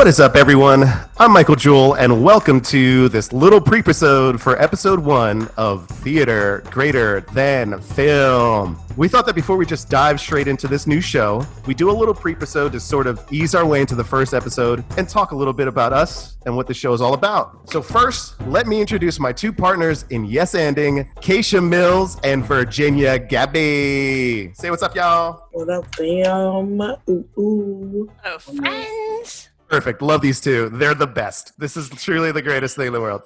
What is up, everyone? I'm Michael Jewell, and welcome to this little pre-episode for episode one of Theater Greater Than Film. We thought that before we just dive straight into this new show, we do a little pre-episode to sort of ease our way into the first episode and talk a little bit about us and what the show is all about. So first, let me introduce my two partners in Yes Anding, Keisha Mills and Virginia Gabby. Say what's up, y'all. What up, fam? Ooh, ooh. Oh, friends. Perfect. Love these two. They're the best. This is truly the greatest thing in the world.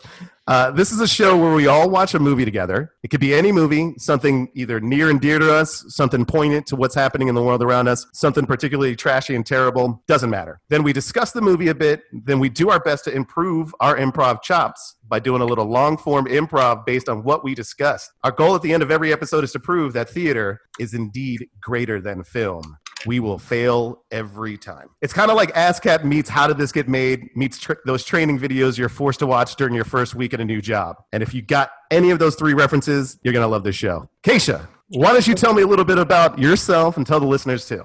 Uh, this is a show where we all watch a movie together. It could be any movie, something either near and dear to us, something poignant to what's happening in the world around us, something particularly trashy and terrible. Doesn't matter. Then we discuss the movie a bit. Then we do our best to improve our improv chops by doing a little long form improv based on what we discussed. Our goal at the end of every episode is to prove that theater is indeed greater than film we will fail every time. It's kind of like ASSSSCAT meets How Did This Get Made meets tr- those training videos you're forced to watch during your first week at a new job. And if you got any of those three references, you're going to love this show. Keisha, why don't you tell me a little bit about yourself and tell the listeners too?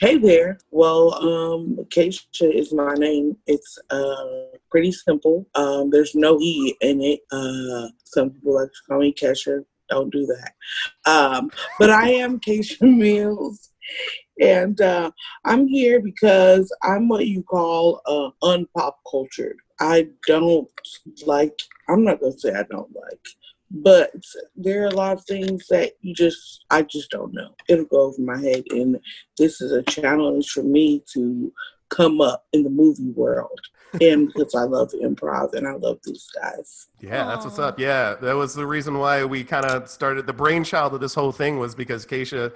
Hey there. Well, um, Keisha is my name. It's uh, pretty simple. Um, there's no E in it. Uh, some people like to call me Keisha. Don't do that. Um, but I am Keisha Mills and uh, I'm here because I'm what you call uh, unpop cultured. I don't like. I'm not gonna say I don't like, but there are a lot of things that you just I just don't know. It'll go over my head, and this is a challenge for me to come up in the movie world. and because I love improv and I love these guys. Yeah, that's what's up. Yeah, that was the reason why we kind of started the brainchild of this whole thing was because Keisha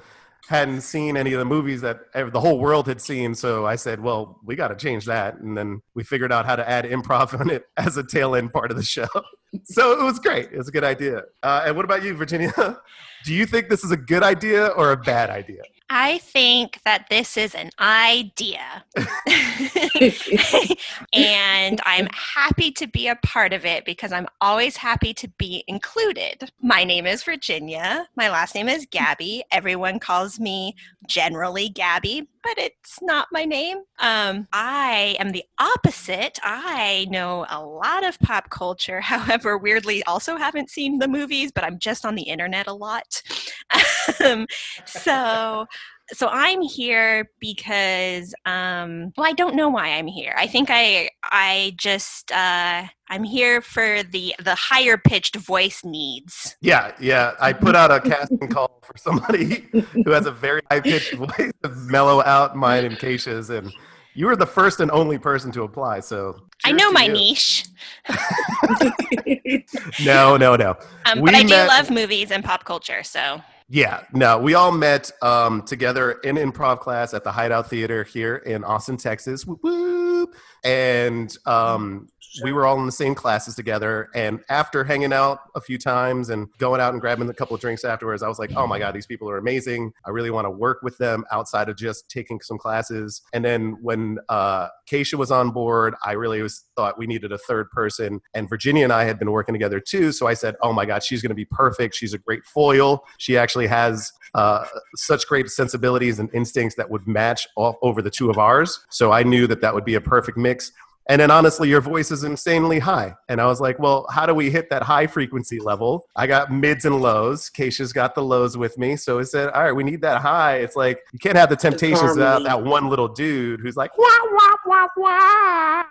hadn't seen any of the movies that the whole world had seen. So I said, well, we got to change that. And then we figured out how to add improv on it as a tail end part of the show. so it was great. It was a good idea. Uh, and what about you, Virginia? Do you think this is a good idea or a bad idea? I think that this is an idea. and I'm happy to be a part of it because I'm always happy to be included. My name is Virginia. My last name is Gabby. Everyone calls me generally Gabby, but it's not my name. Um, I am the opposite. I know a lot of pop culture. However, weirdly, also haven't seen the movies, but I'm just on the internet a lot. um, so so I'm here because um, well, I don't know why I'm here. I think I I just uh, I'm here for the the higher pitched voice needs. Yeah, yeah. I put out a casting call for somebody who has a very high pitched voice to mellow out mine and Keisha's, and you were the first and only person to apply. So I know my you. niche. no, no, no. Um, but I do love movies and pop culture, so yeah, no, we all met um, together in improv class at the Hideout Theater here in Austin, Texas. Whoop, whoop. And um, we were all in the same classes together. And after hanging out a few times and going out and grabbing a couple of drinks afterwards, I was like, oh my God, these people are amazing. I really want to work with them outside of just taking some classes. And then when uh, Keisha was on board, I really was, thought we needed a third person. And Virginia and I had been working together too. So I said, oh my God, she's going to be perfect. She's a great foil. She actually has uh, such great sensibilities and instincts that would match all over the two of ours. So I knew that that would be a perfect mix. And then honestly, your voice is insanely high. And I was like, well, how do we hit that high frequency level? I got mids and lows. Keisha's got the lows with me. So I said, all right, we need that high. It's like, you can't have the temptations without that one little dude who's like, wah, wah, wah, wah.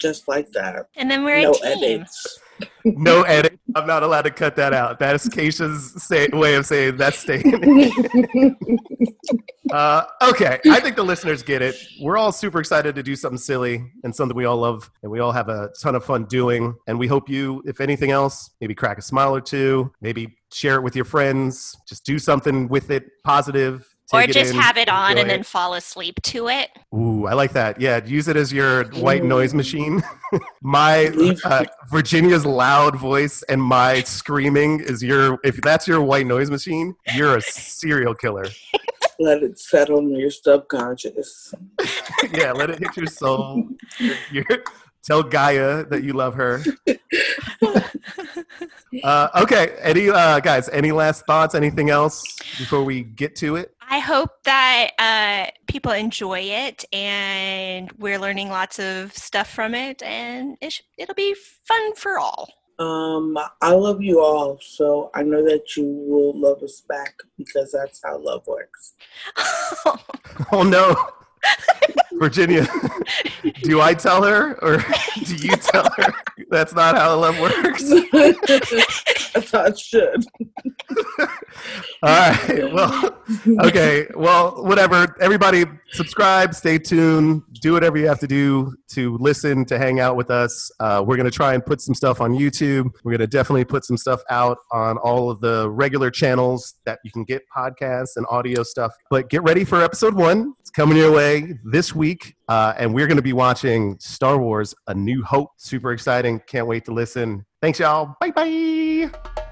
Just like that. And then we're no a team. Edits no edit. I'm not allowed to cut that out. That is Keisha's say, way of saying that's staying. uh, okay, I think the listeners get it. We're all super excited to do something silly and something we all love and we all have a ton of fun doing. And we hope you, if anything else, maybe crack a smile or two, maybe share it with your friends, just do something with it positive or just in, have it on and then fall asleep to it. Ooh, I like that. Yeah, use it as your white noise machine. my uh, Virginia's loud voice and my screaming is your. If that's your white noise machine, you're a serial killer. Let it settle in your subconscious. yeah, let it hit your soul. You're, you're, tell Gaia that you love her. Uh, okay. Any uh, guys? Any last thoughts? Anything else before we get to it? I hope that uh, people enjoy it and we're learning lots of stuff from it, and it sh- it'll be fun for all. Um, I love you all, so I know that you will love us back because that's how love works. Oh no, Virginia. do I tell her or do you tell her? That's not how love works. that's how it should. All right. Well, okay. Well, whatever. Everybody, subscribe. Stay tuned. Do whatever you have to do to listen to hang out with us. Uh, we're going to try and put some stuff on YouTube. We're going to definitely put some stuff out on all of the regular channels that you can get podcasts and audio stuff. But get ready for episode one. It's coming your way this week. Uh, and we're going to be watching Star Wars A New Hope. Super exciting. Can't wait to listen. Thanks, y'all. Bye bye.